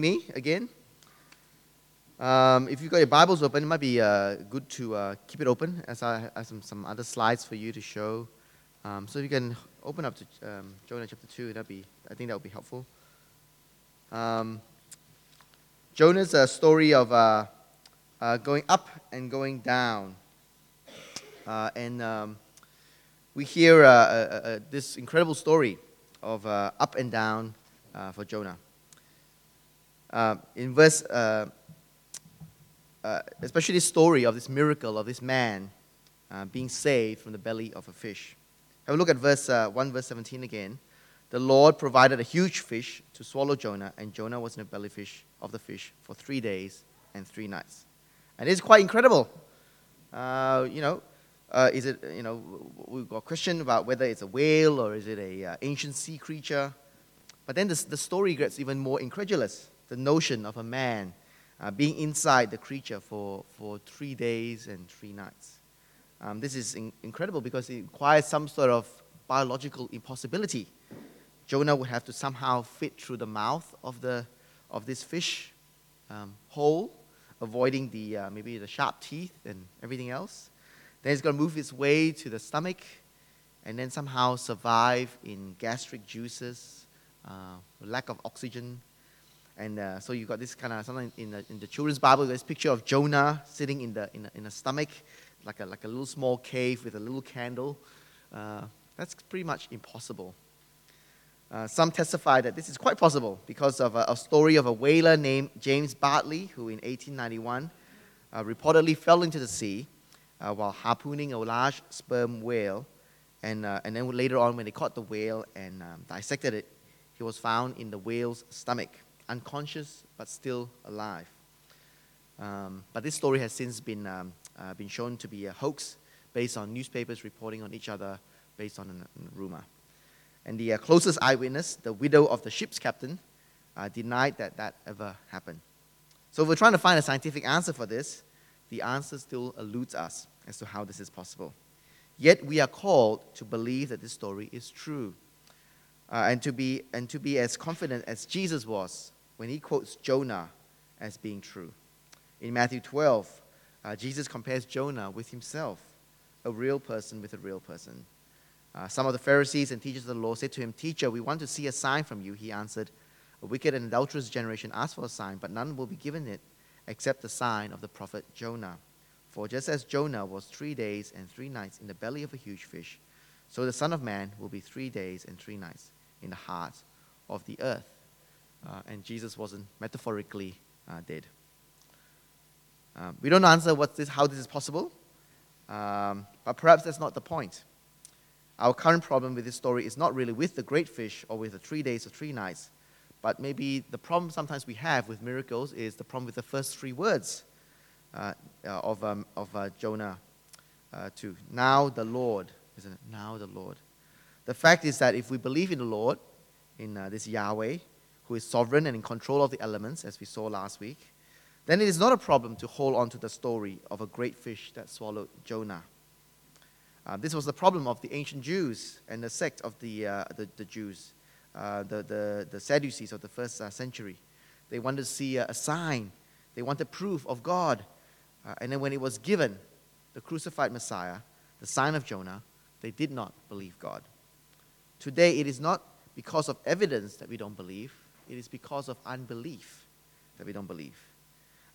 me again. Um, if you've got your Bibles open, it might be uh, good to uh, keep it open as I have some, some other slides for you to show. Um, so if you can open up to um, Jonah chapter 2, that'd be, I think that would be helpful. Um, Jonah's a story of uh, uh, going up and going down. Uh, and um, we hear uh, uh, uh, this incredible story of up and down for Jonah. In verse, especially this story of this miracle of this man being saved from the belly of a fish. Have a look at verse 1, verse 17 again. The Lord provided a huge fish to swallow Jonah, and Jonah was in the belly fish of the fish for three days and three nights. And it's quite incredible. Uh, you know, uh, is it, you know, we've got a question about whether it's a whale or is it a uh, ancient sea creature. But then the, the story gets even more incredulous. The notion of a man uh, being inside the creature for, for three days and three nights. Um, this is in, incredible because it requires some sort of biological impossibility. Jonah would have to somehow fit through the mouth of, the, of this fish um, whole avoiding the, uh, maybe the sharp teeth and everything else. Then it's going to move its way to the stomach and then somehow survive in gastric juices, uh, lack of oxygen. And uh, so you've got this kind of, something in the, in the children's Bible, this picture of Jonah sitting in the, in, the, in a stomach, like a, like a little small cave with a little candle. Uh, that's pretty much impossible. Uh, some testify that this is quite possible because of a, a, story of a whaler named James Bartley, who in 1891 uh, reportedly fell into the sea uh, while harpooning a large sperm whale. And, uh, and then later on, when they caught the whale and um, dissected it, he was found in the whale's stomach, unconscious but still alive. Um, but this story has since been, um, uh, been shown to be a hoax based on newspapers reporting on each other based on a, rumor. And the uh, closest eyewitness, the widow of the ship's captain, uh, denied that that ever happened. So, if we're trying to find a scientific answer for this, the answer still eludes us as to how this is possible. Yet, we are called to believe that this story is true uh, and, to be, and to be as confident as Jesus was when he quotes Jonah as being true. In Matthew 12, uh, Jesus compares Jonah with himself, a real person with a real person. Uh, some of the Pharisees and teachers of the law said to him, Teacher, we want to see a sign from you. He answered, A wicked and adulterous generation asks for a sign, but none will be given it except the sign of the prophet Jonah. For just as Jonah was three days and three nights in the belly of a huge fish, so the Son of Man will be three days and three nights in the heart of the earth. Uh, and Jesus wasn't metaphorically uh, dead. Um, we don't answer what this, how this is possible, um, but perhaps that's not the point. Our current problem with this story is not really with the great fish or with the three days or three nights, but maybe the problem sometimes we have with miracles is the problem with the first three words uh, uh, of, um, of uh, Jonah uh, 2. Now the Lord, isn't it? Now the Lord. The fact is that if we believe in the Lord, in uh, this Yahweh, who is sovereign and in control of the elements, as we saw last week, then it is not a problem to hold on to the story of a great fish that swallowed Jonah. Uh, this was the problem of the ancient Jews and the sect of the, uh, the, the, Jews, uh, the, the, the Sadducees of the first uh, century. They wanted to see a, sign, they wanted proof of God. Uh, and then when it was given, the crucified Messiah, the sign of Jonah, they did not believe God. Today, it is not because of evidence that we don't believe, it is because of unbelief that we don't believe.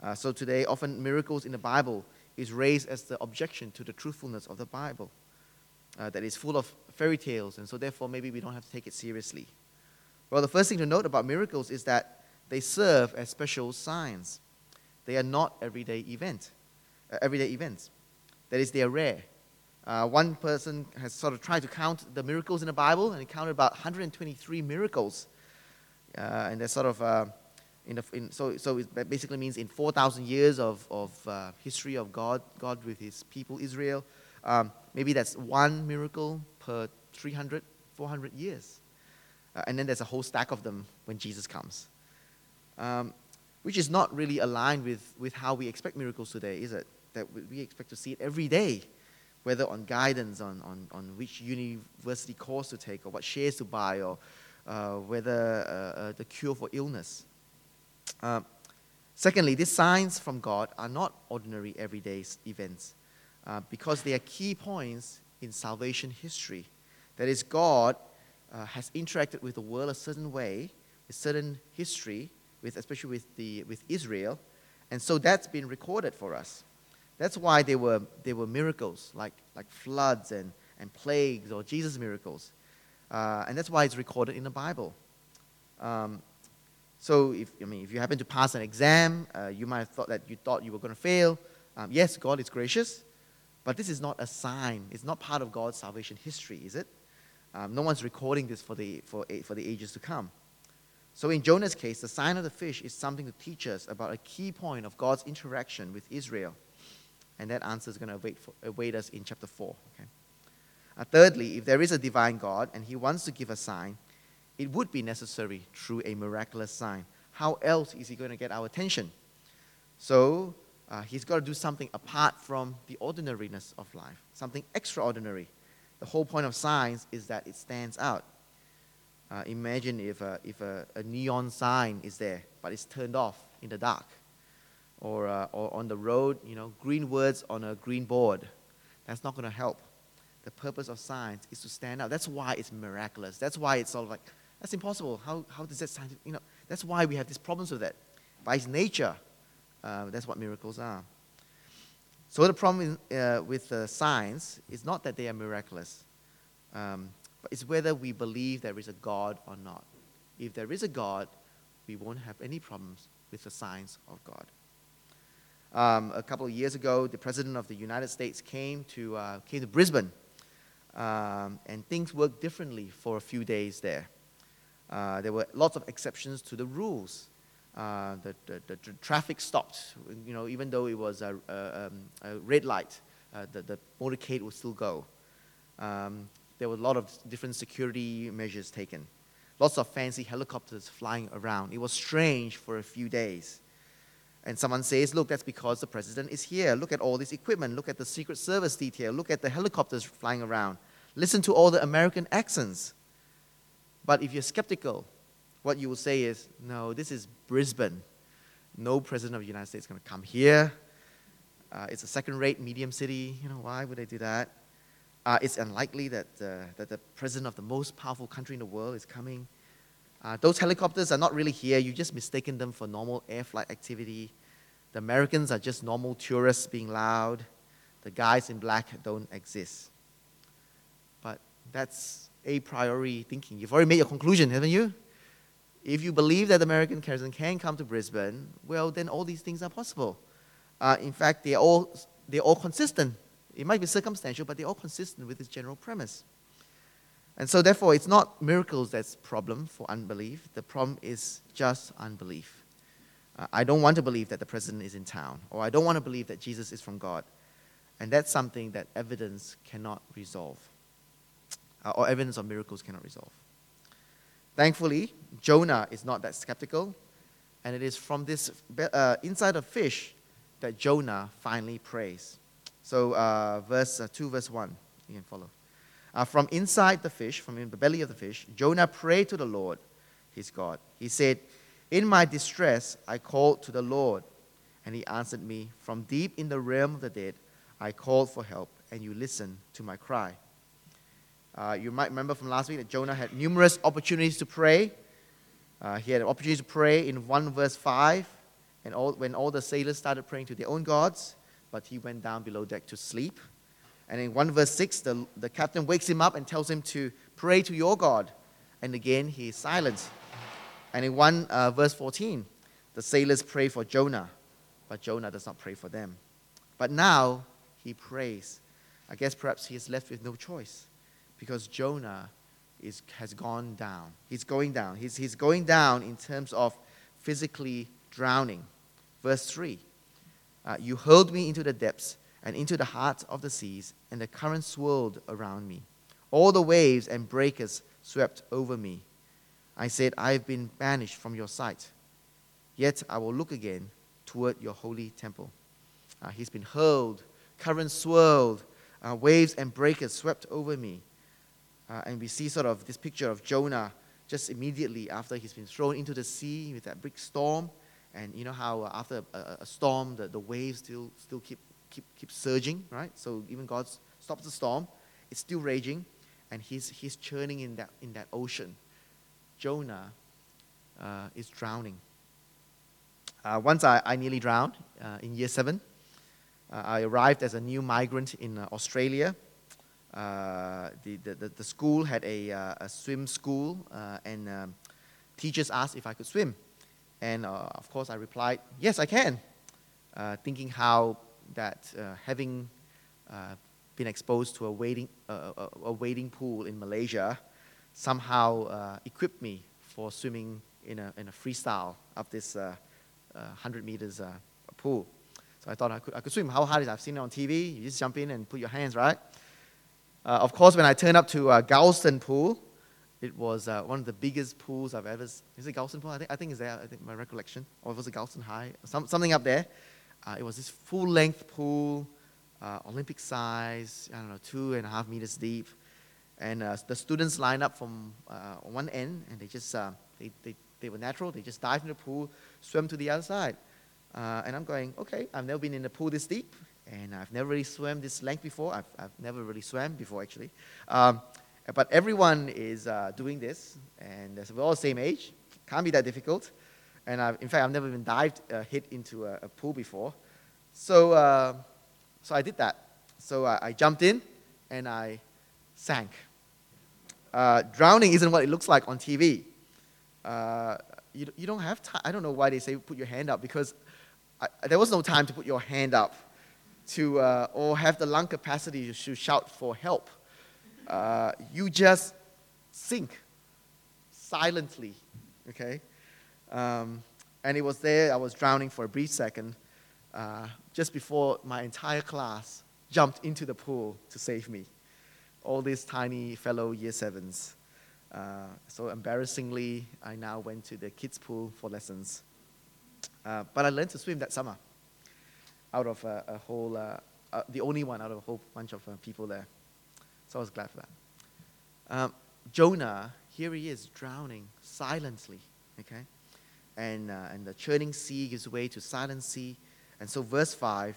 Uh, so today, often miracles in the Bible is raised as the objection to the truthfulness of the Bible. Uh, that is full of fairy tales, and so therefore maybe we don't have to take it seriously. Well, the first thing to note about miracles is that they serve as special signs. They are not everyday event, uh, everyday events. That is, they are rare. Uh, one person has sort of tried to count the miracles in the Bible, and he counted about 123 miracles. Uh, and they're sort of uh, in the, in, so, so it basically means in 4,000 years of, of uh, history of God, God with his people, Israel, um, maybe that's one miracle per 300, 400 years. Uh, and then there's a whole stack of them when Jesus comes. Um, which is not really aligned with, with how we expect miracles today, is it? That we expect to see it every day, whether on guidance, on, on, on which university course to take, or what shares to buy, or whether uh, uh, the cure for illness. Uh, secondly, these signs from God are not ordinary everyday events uh, because they are key points in salvation history. That is, God uh, has interacted with the world a certain way, a certain history, with, especially with, the, with Israel, and so that's been recorded for us. That's why there were, there were miracles like, like floods and, and plagues or Jesus' miracles. Uh, and that's why it's recorded in the Bible. Um, so if, I mean, if you happen to pass an exam, uh, you might have thought that you thought you were going to fail. Um, yes, God is gracious, but this is not a sign. It's not part of God's salvation history, is it? Um, no one's recording this for the, for, for the ages to come. So in Jonah's case, the sign of the fish is something to teach us about a key point of God's interaction with Israel. And that answer is going to await, for, await us in chapter 4. Okay? Uh, thirdly, if there is a divine God and he wants to give a sign, it would be necessary through a miraculous sign. How else is he going to get our attention? So uh, he's got to do something apart from the ordinariness of life, something extraordinary. The whole point of science is that it stands out. Uh, imagine if, a, if a, a, neon sign is there, but it's turned off in the dark. Or, uh, or on the road, you know, green words on a green board. That's not going to help. The purpose of science is to stand out. That's why it's miraculous. That's why it's sort of like, that's impossible. How, how does that science, You know, that's why we have these problems with that. By its nature, uh, that's what miracles are. So the problem uh, with uh, science is not that they are miraculous, um, but it's whether we believe there is a God or not. If there is a God, we won't have any problems with the signs of God. Um, a couple of years ago, the President of the United States came to, uh, came to Brisbane, um, and things worked differently for a few days there. Uh, there were lots of exceptions to the rules. Uh, the, the, the, the, traffic stopped, you know, even though it was a, a, um, a red light, uh, the, the motorcade would still go. Um, there were a lot of different security measures taken. Lots of fancy helicopters flying around. It was strange for a few days. And someone says, look, that's because the president is here. Look at all this equipment. Look at the Secret Service detail. Look at the helicopters flying around. Listen to all the American accents. But if you're skeptical, what you will say is, no, this is Brisbane. No president of the United States is going to come here. Uh, it's a second rate medium city. You know, why would they do that? Uh, it's unlikely that, uh, that the president of the most powerful country in the world is coming. Uh, those helicopters are not really here. You just mistaken them for normal air flight activity. The Americans are just normal tourists being loud. The guys in black don't exist. That's a priori thinking. You've already made your conclusion, haven't you? If you believe that American president can come to Brisbane, well, then all these things are possible. Uh, in fact, they're all, they're all consistent it might be circumstantial, but they're all consistent with this general premise. And so, therefore, it's not miracles that's problem for unbelief. The problem is just unbelief. Uh, I don't want to believe that the president is in town, or I don't want to believe that Jesus is from God. And that's something that evidence cannot resolve, uh, or evidence of miracles cannot resolve. Thankfully, Jonah is not that skeptical, and it is from this uh, inside of fish that Jonah finally prays. So, uh, verse uh, 2, verse 1, you can follow. Uh, from inside the fish, from in the belly of the fish, Jonah prayed to the Lord, his God. He said, In my distress, I called to the Lord, and he answered me. From deep in the realm of the dead, I called for help, and you listened to my cry. Uh, you might remember from last week that Jonah had numerous opportunities to pray. Uh, he had an opportunity to pray in 1 verse 5, and all, when all the sailors started praying to their own gods but he went down below deck to sleep. And in 1 verse 6, the, the captain wakes him up and tells him to pray to your God. And again, he is silent. And in 1 uh, verse 14, the sailors pray for Jonah, but Jonah does not pray for them. But now he prays. I guess perhaps he is left with no choice because Jonah is, has gone down. He's going down. He's, he's going down in terms of physically drowning. Verse 3 uh, you hurled me into the depths and into the heart of the seas, and the currents swirled around me. All the waves and breakers swept over me. I said, I have been banished from your sight. Yet I will look again toward your holy temple. Uh, he's been hurled, currents swirled, uh, waves and breakers swept over me. Uh, and we see sort of this picture of Jonah just immediately after he's been thrown into the sea with that big storm And you know how uh, after a, a, storm, the, the waves still, still keep, keep, keep surging, right? So even God stops the storm, it's still raging, and he's, he's churning in that, in that ocean. Jonah uh, is drowning. Uh, once I, I nearly drowned uh, in year seven. I arrived as a new migrant in Australia. Uh, the, the, the, school had a, a swim school, and um, teachers asked if I could swim. And of course, I replied, Yes, I can, thinking how that having been exposed to a wading, uh, a, wading pool in Malaysia somehow uh, equipped me for swimming in a, in a freestyle of this uh, 100 meters pool. So I thought I could, I could swim. How hard is it? I've seen it on TV. You just jump in and put your hands, right? Uh, of course, when I turned up to uh, Galston Pool, it was uh, one of the biggest pools I've ever. Is it Galston Pool? I think, I think it's there. I think my recollection, or was it Galston High? Some, something up there. Uh, it was this full-length pool, uh, Olympic size. I don't know, two and a half meters deep, and uh, the students lined up from uh, one end, and they just they, they they were natural. They just dived in the pool, swam to the other side. And I'm going, okay, I've never been in a pool this deep, and I've never really swam this length before. I've, I've never really swam before, actually. Um, but everyone is uh, doing this, and we're all the same age. Can't be that difficult. And I've, in fact, I've never even dived uh, hit into a, a, pool before. So, uh, so I did that. So I, I jumped in, and I sank. Uh, drowning isn't what it looks like on TV. Uh, you, you don't have time. I don't know why they say put your hand up because I, there was no time to put your hand up to, uh, or have the lung capacity to shout for help. Uh, you just sink silently, okay? Um, and it was there, I was drowning for a brief second, uh, just before my entire class jumped into the pool to save me. All these tiny fellow year sevens. Uh, so embarrassingly, I now went to the kids' pool for lessons. Uh, but I learned to swim that summer out of a, a whole, uh, uh, the only one out of a whole bunch of uh, people there. So I was glad for that. Um, Jonah, here he is drowning silently, okay? And, uh, and the churning sea gives way to silent sea. And so, verse 5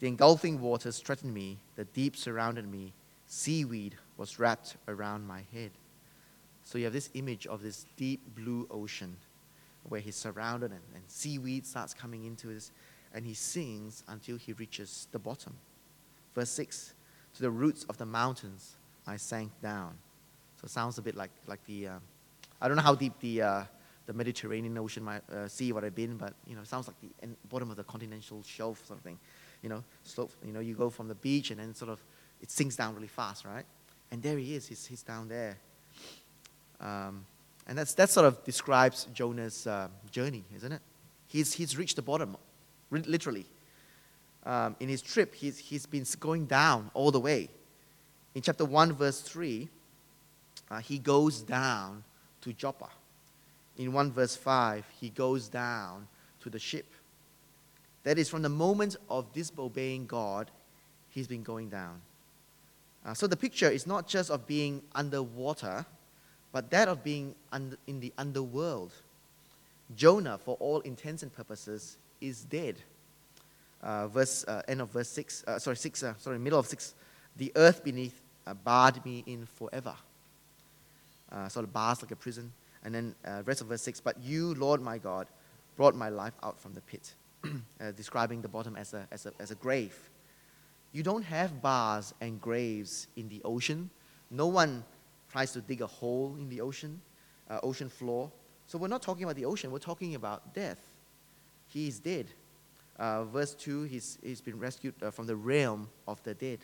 the engulfing waters threatened me, the deep surrounded me, seaweed was wrapped around my head. So you have this image of this deep blue ocean where he's surrounded and, and seaweed starts coming into this, and he sings until he reaches the bottom. Verse 6 To the roots of the mountains I sank down. So it sounds a bit like, like the, uh, I don't know how deep the, uh, the Mediterranean Ocean might, uh, would have been, but you know, it sounds like the bottom of the continental shelf sort of thing. You know, slope, you know, you go from the beach and then sort of it sinks down really fast, right? And there he is, he's, he's down there. Um, and that's, that sort of describes Jonah's uh, journey, isn't it? He's, he's reached the bottom, literally. Um, in his trip, he's, he's been going down all the way. In chapter 1, verse 3, uh, he goes down to Joppa. In 1 verse 5, he goes down to the ship. That is, from the moment of disobeying God, he's been going down. Uh, so the picture is not just of being underwater, but that of being in the underworld. Jonah, for all intents and purposes, is dead. Uh, verse uh, end of verse six. Uh, sorry, six. Uh, sorry, middle of six. The earth beneath uh, barred me in forever. Uh, sort of bars like a prison. And then rest of verse six. But you, Lord my God, brought my life out from the pit, describing the bottom as a, as a as a grave. You don't have bars and graves in the ocean. No one tries to dig a hole in the ocean, ocean floor. So we're not talking about the ocean, we're talking about death. He is dead. Uh, verse 2, he's, he's been rescued uh, from the realm of the dead.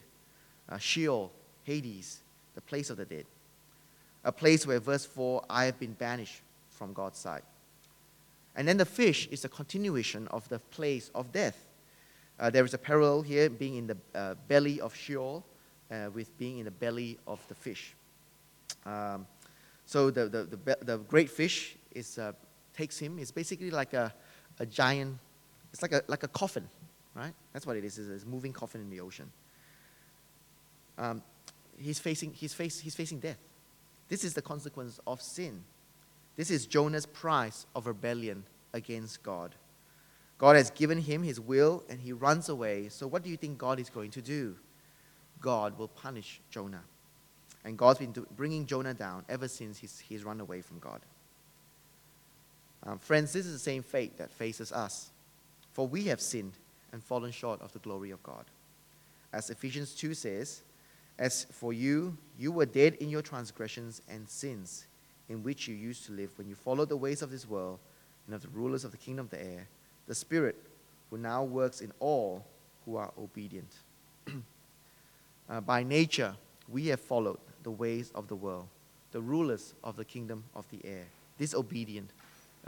Uh, Sheol, Hades, the place of the dead. A place where, verse 4, I have been banished from God's side. And then the fish is a continuation of the place of death. Uh, there is a parallel here, being in the uh, belly of Sheol, uh, with being in the belly of the fish. Um, so the, the, the, the, great fish is, uh, takes him. It's basically like a, a giant, it's like a, like a coffin, right? That's what it is. It's a moving coffin in the ocean. Um, he's, facing, he's, face, he's facing death. This is the consequence of sin. This is Jonah's price of rebellion against God. God has given him his will and he runs away. So, what do you think God is going to do? God will punish Jonah. And God's been bringing Jonah down ever since he's, he's run away from God. Um, friends, this is the same fate that faces us. For we have sinned and fallen short of the glory of God. As Ephesians 2 says, As for you, you were dead in your transgressions and sins, in which you used to live when you followed the ways of this world and of the rulers of the kingdom of the air, the Spirit who now works in all who are obedient. uh, by nature, we have followed the ways of the world, the rulers of the kingdom of the air, disobedient,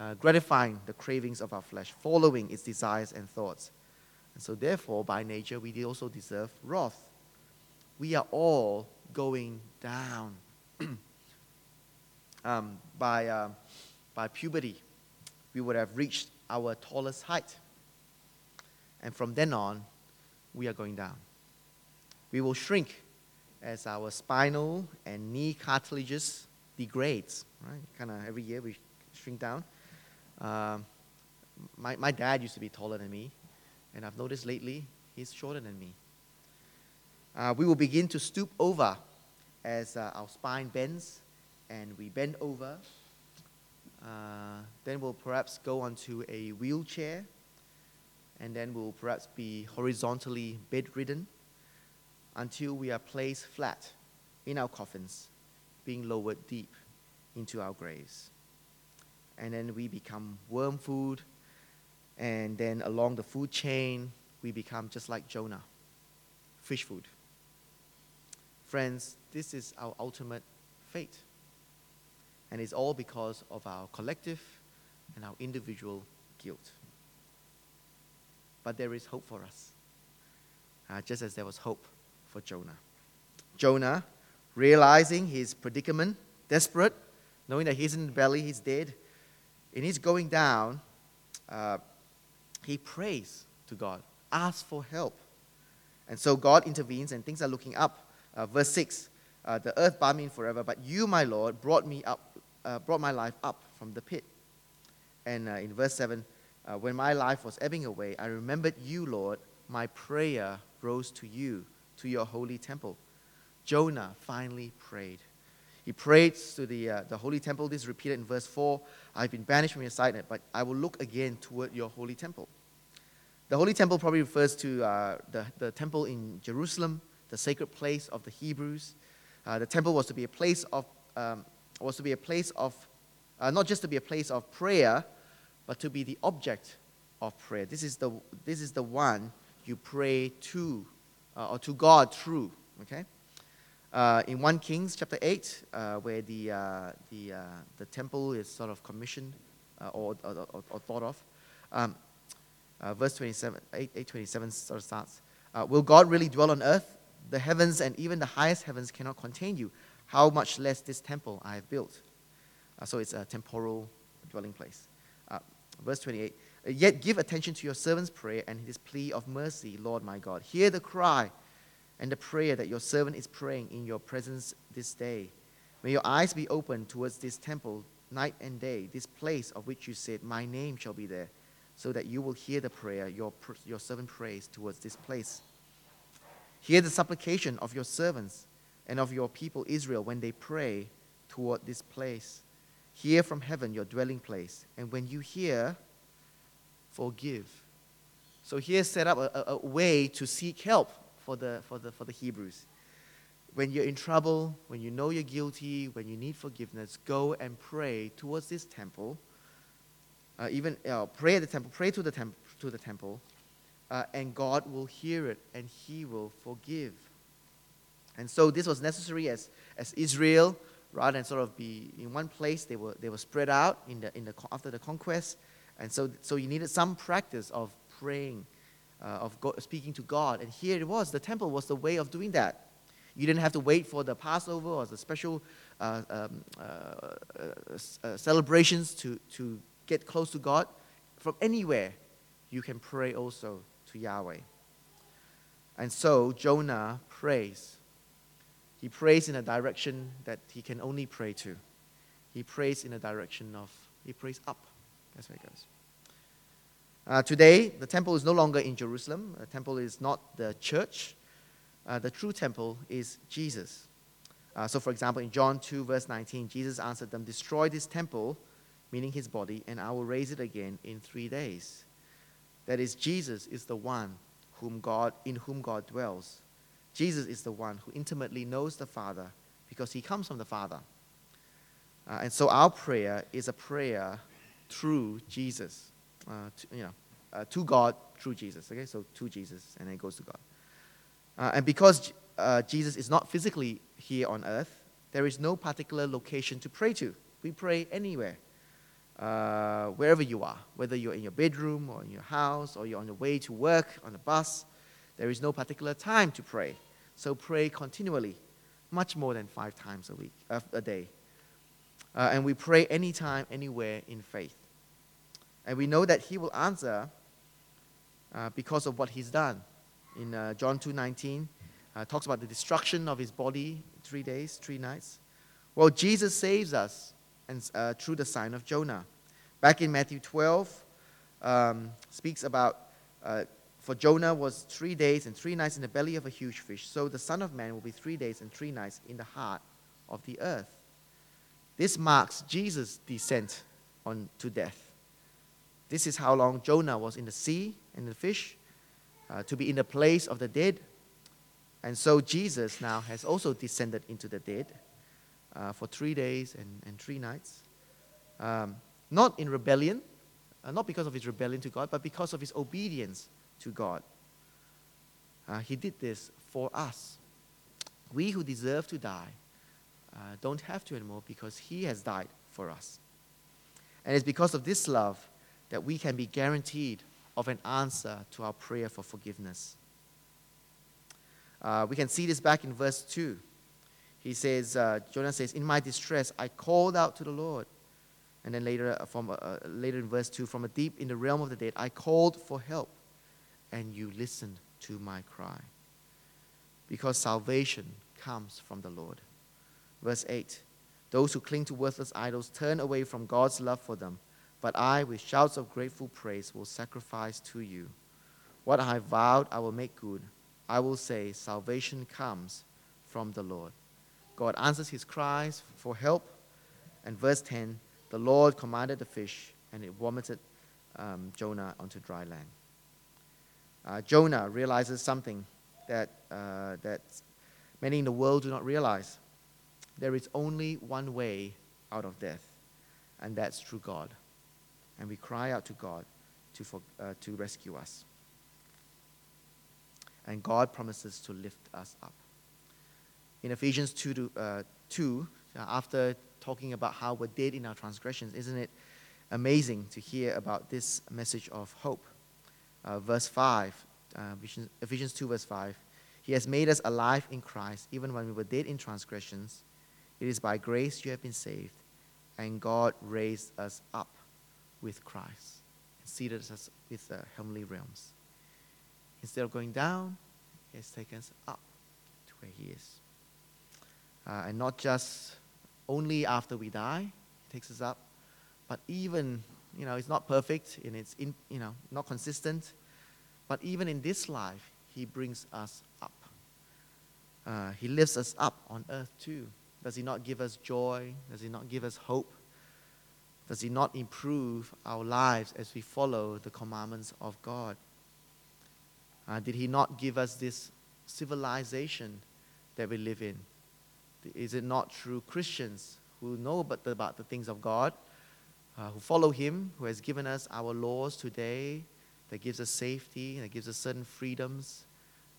uh, gratifying the cravings of our flesh, following its desires and thoughts. And so, therefore, by nature, we also deserve wrath. We are all going down. um, by, uh, by puberty, we would have reached our tallest height. And from then on, we are going down. We will shrink as our spinal and knee cartilages degrades. Right? Kind of every year we shrink down. Um, my, my dad used to be taller than me, and I've noticed lately he's shorter than me. Uh, we will begin to stoop over as uh, our spine bends, and we bend over. Uh, then we'll perhaps go onto a wheelchair, and then we'll perhaps be horizontally bedridden until we are placed flat in our coffins, being lowered deep into our graves. And then we become worm food, and then along the food chain, we become just like Jonah fish food. Friends, this is our ultimate fate. And it's all because of our collective and our individual guilt. But there is hope for us, uh, just as there was hope for Jonah. Jonah, realizing his predicament, desperate, knowing that he's in the belly, he's dead, in his going down, uh, he prays to God, asks for help. And so God intervenes and things are looking up. Uh, verse 6 uh, The earth barred me in forever, but you, my Lord, brought, me up, uh, brought my life up from the pit. And uh, in verse 7, uh, when my life was ebbing away, I remembered you, Lord. My prayer rose to you to your holy temple. Jonah finally prayed. He prays to the, uh, the holy temple. This is repeated in verse 4 I've been banished from your sight, but I will look again toward your holy temple. The holy temple probably refers to uh, the, the temple in Jerusalem, the sacred place of the Hebrews. Uh, the temple was to be a place of, um, was to be a place of, uh, not just to be a place of prayer, but to be the object of prayer. This is the, this is the one you pray to uh, or to God through. Okay? Uh, in 1 Kings chapter 8, uh, where the, uh, the, uh, the temple is sort of commissioned uh, or, or, or, or, thought of, um, verse 27, 8, 827 sort of starts Will God really dwell on earth? The heavens and even the highest heavens cannot contain you. How much less this temple I have built? so it's a temporal dwelling place. verse 28 Yet give attention to your servant's prayer and his plea of mercy, Lord my God. Hear the cry and the prayer that your servant is praying in your presence this day. May your eyes be open towards this temple night and day, this place of which you said, My name shall be there, so that you will hear the prayer your, your servant prays towards this place. Hear the supplication of your servants and of your people Israel when they pray toward this place. Hear from heaven your dwelling place. And when you hear, forgive. So here set up a, a, a way to seek help for the, for, the, for the Hebrews. When you're in trouble, when you know you're guilty, when you need forgiveness, go and pray towards this temple. Uh, even uh, pray at the temple, pray to the, temp- to the temple, uh, and God will hear it and He will forgive. And so this was necessary as, as Israel, rather than sort of be in one place, they were, they were spread out in the, in the, after the conquest. And so, so you needed some practice of praying, uh, of God, speaking to God. And here it was. The temple was the way of doing that. You didn't have to wait for the Passover or the special uh, um, uh, uh, uh celebrations to, to get close to God. From anywhere, you can pray also to Yahweh. And so Jonah prays. He prays in a direction that he can only pray to. He prays in a direction of, he prays up. That's where it goes. Uh, today, the temple is no longer in Jerusalem. The temple is not the church. Uh, the true temple is Jesus. Uh, so, for example, in John 2, verse 19, Jesus answered them, Destroy this temple, meaning his body, and I will raise it again in three days. That is, Jesus is the one whom God, in whom God dwells. Jesus is the one who intimately knows the Father because he comes from the Father. Uh, and so our prayer is a prayer through Jesus, uh, to, you know, uh, to God through Jesus. Okay, so to Jesus, and then it goes to God. Uh, and because uh, Jesus is not physically here on earth, there is no particular location to pray to. We pray anywhere, uh, wherever you are, whether you're in your bedroom or in your house or you're on your way to work, on a bus. There is no particular time to pray. So pray continually, much more than five times a week, a day. And we pray anytime, anywhere in faith. And we know that He will answer uh, because of what He's done. In uh, John 2:19, uh, talks about the destruction of His body, three days, three nights. Well, Jesus saves us and, uh, through the sign of Jonah. Back in Matthew 12, um, speaks about uh, for Jonah was three days and three nights in the belly of a huge fish. So the Son of Man will be three days and three nights in the heart of the earth. This marks Jesus' descent on, to death. This is how long Jonah was in the sea and the fish, uh, to be in the place of the dead. And so Jesus now has also descended into the dead uh, for three days and, and three nights. Um, not in rebellion, uh, not because of his rebellion to God, but because of his obedience to God. Uh, he did this for us. We who deserve to die uh, don't have to anymore because He has died for us. And it's because of this love that we can be guaranteed of an answer to our prayer for forgiveness. Uh, we can see this back in verse 2. He says, uh, Jonah says, In my distress, I called out to the Lord. And then later, uh, from, uh, later in verse 2, from a deep in the realm of the dead, I called for help, and you listened to my cry. Because salvation comes from the Lord. Verse 8 Those who cling to worthless idols turn away from God's love for them, but I, with shouts of grateful praise, will sacrifice to you. What I vowed, I will make good. I will say, Salvation comes from the Lord. God answers his cries for help. And verse 10 The Lord commanded the fish, and it vomited um, Jonah onto dry land. Uh, Jonah realizes something that, uh, that many in the world do not realize there is only one way out of death, and that's through God. And we cry out to God to, for, uh, to rescue us. And God promises to lift us up. In Ephesians 2, to, uh, 2 uh, after talking about how we're dead in our transgressions, isn't it amazing to hear about this message of hope? Uh, verse 5, uh, Ephesians 2, verse 5. He has made us alive in Christ, even when we were dead in transgressions. It is by grace you have been saved, and God raised us up with Christ and seated us with the heavenly realms. Instead of going down, He has taken us up to where He is. Uh, and not just only after we die, He takes us up, but even, you know, it's not perfect and it's, in, you know, not consistent, but even in this life, He brings us up. Uh, he lifts us up on earth too. Does He not give us joy? Does He not give us hope? Does He not improve our lives as we follow the commandments of God? Uh, did He not give us this civilization that we live in? Is it not through Christians who know about the, about the things of God, uh, who follow Him, who has given us our laws today, that gives us safety, that gives us certain freedoms,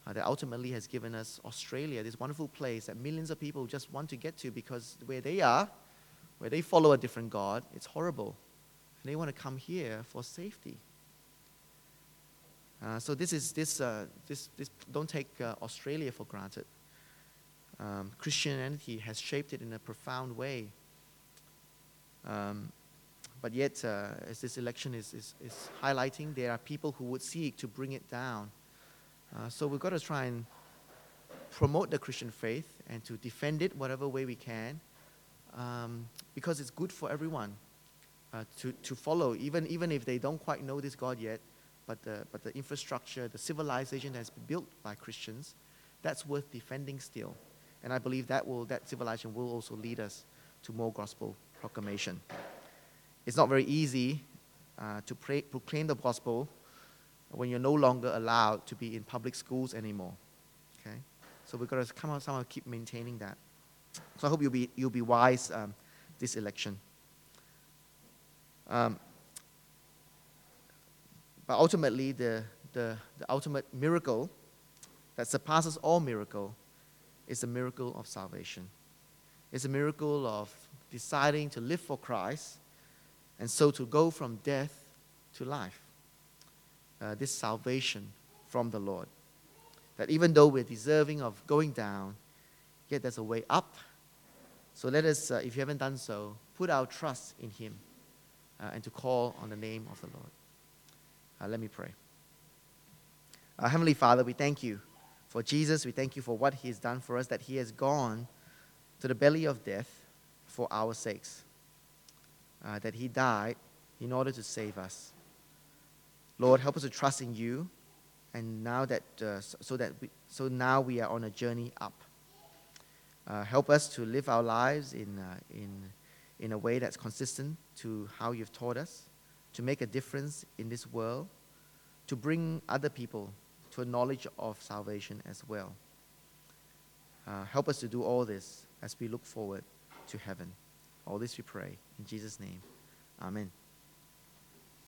uh, that ultimately has given us Australia, this wonderful place that millions of people just want to get to because where they are, where they follow a different God, it's horrible. And they want to come here for safety. Uh, so this is this, uh, this, this don't take uh, Australia for granted. Um, Christianity has shaped it in a profound way. Um, but yet, uh, as this election is, is, is highlighting, there are people who would seek to bring it down uh, so we've got to try and promote the Christian faith and to defend it whatever way we can um, because it's good for everyone uh, to, to follow, even, even if they don't quite know this God yet. but the, but the infrastructure, the civilization that has been built by Christians, that's worth defending still. And I believe that, will, that civilization will also lead us to more gospel proclamation. It's not very easy uh, to pray, proclaim the gospel when you're no longer allowed to be in public schools anymore. Okay? So we've got to somehow keep maintaining that. So I hope you'll be, you'll be wise um, this election. Um, but ultimately, the, the, the ultimate miracle that surpasses all miracle is the miracle of salvation. It's a miracle of deciding to live for Christ and so to go from death to life. Uh, this salvation from the Lord. That even though we're deserving of going down, yet there's a way up. So let us, uh, if you haven't done so, put our trust in Him uh, and to call on the name of the Lord. Uh, let me pray. Uh, Heavenly Father, we thank you for Jesus. We thank you for what He has done for us, that He has gone to the belly of death for our sakes, uh, that He died in order to save us. Lord, help us to trust in you, and now that uh, so that we, so now we are on a journey up. Uh, help us to live our lives in, uh, in, in a way that's consistent to how you've taught us to make a difference in this world, to bring other people to a knowledge of salvation as well. Uh, help us to do all this as we look forward to heaven. All this we pray in Jesus' name. Amen.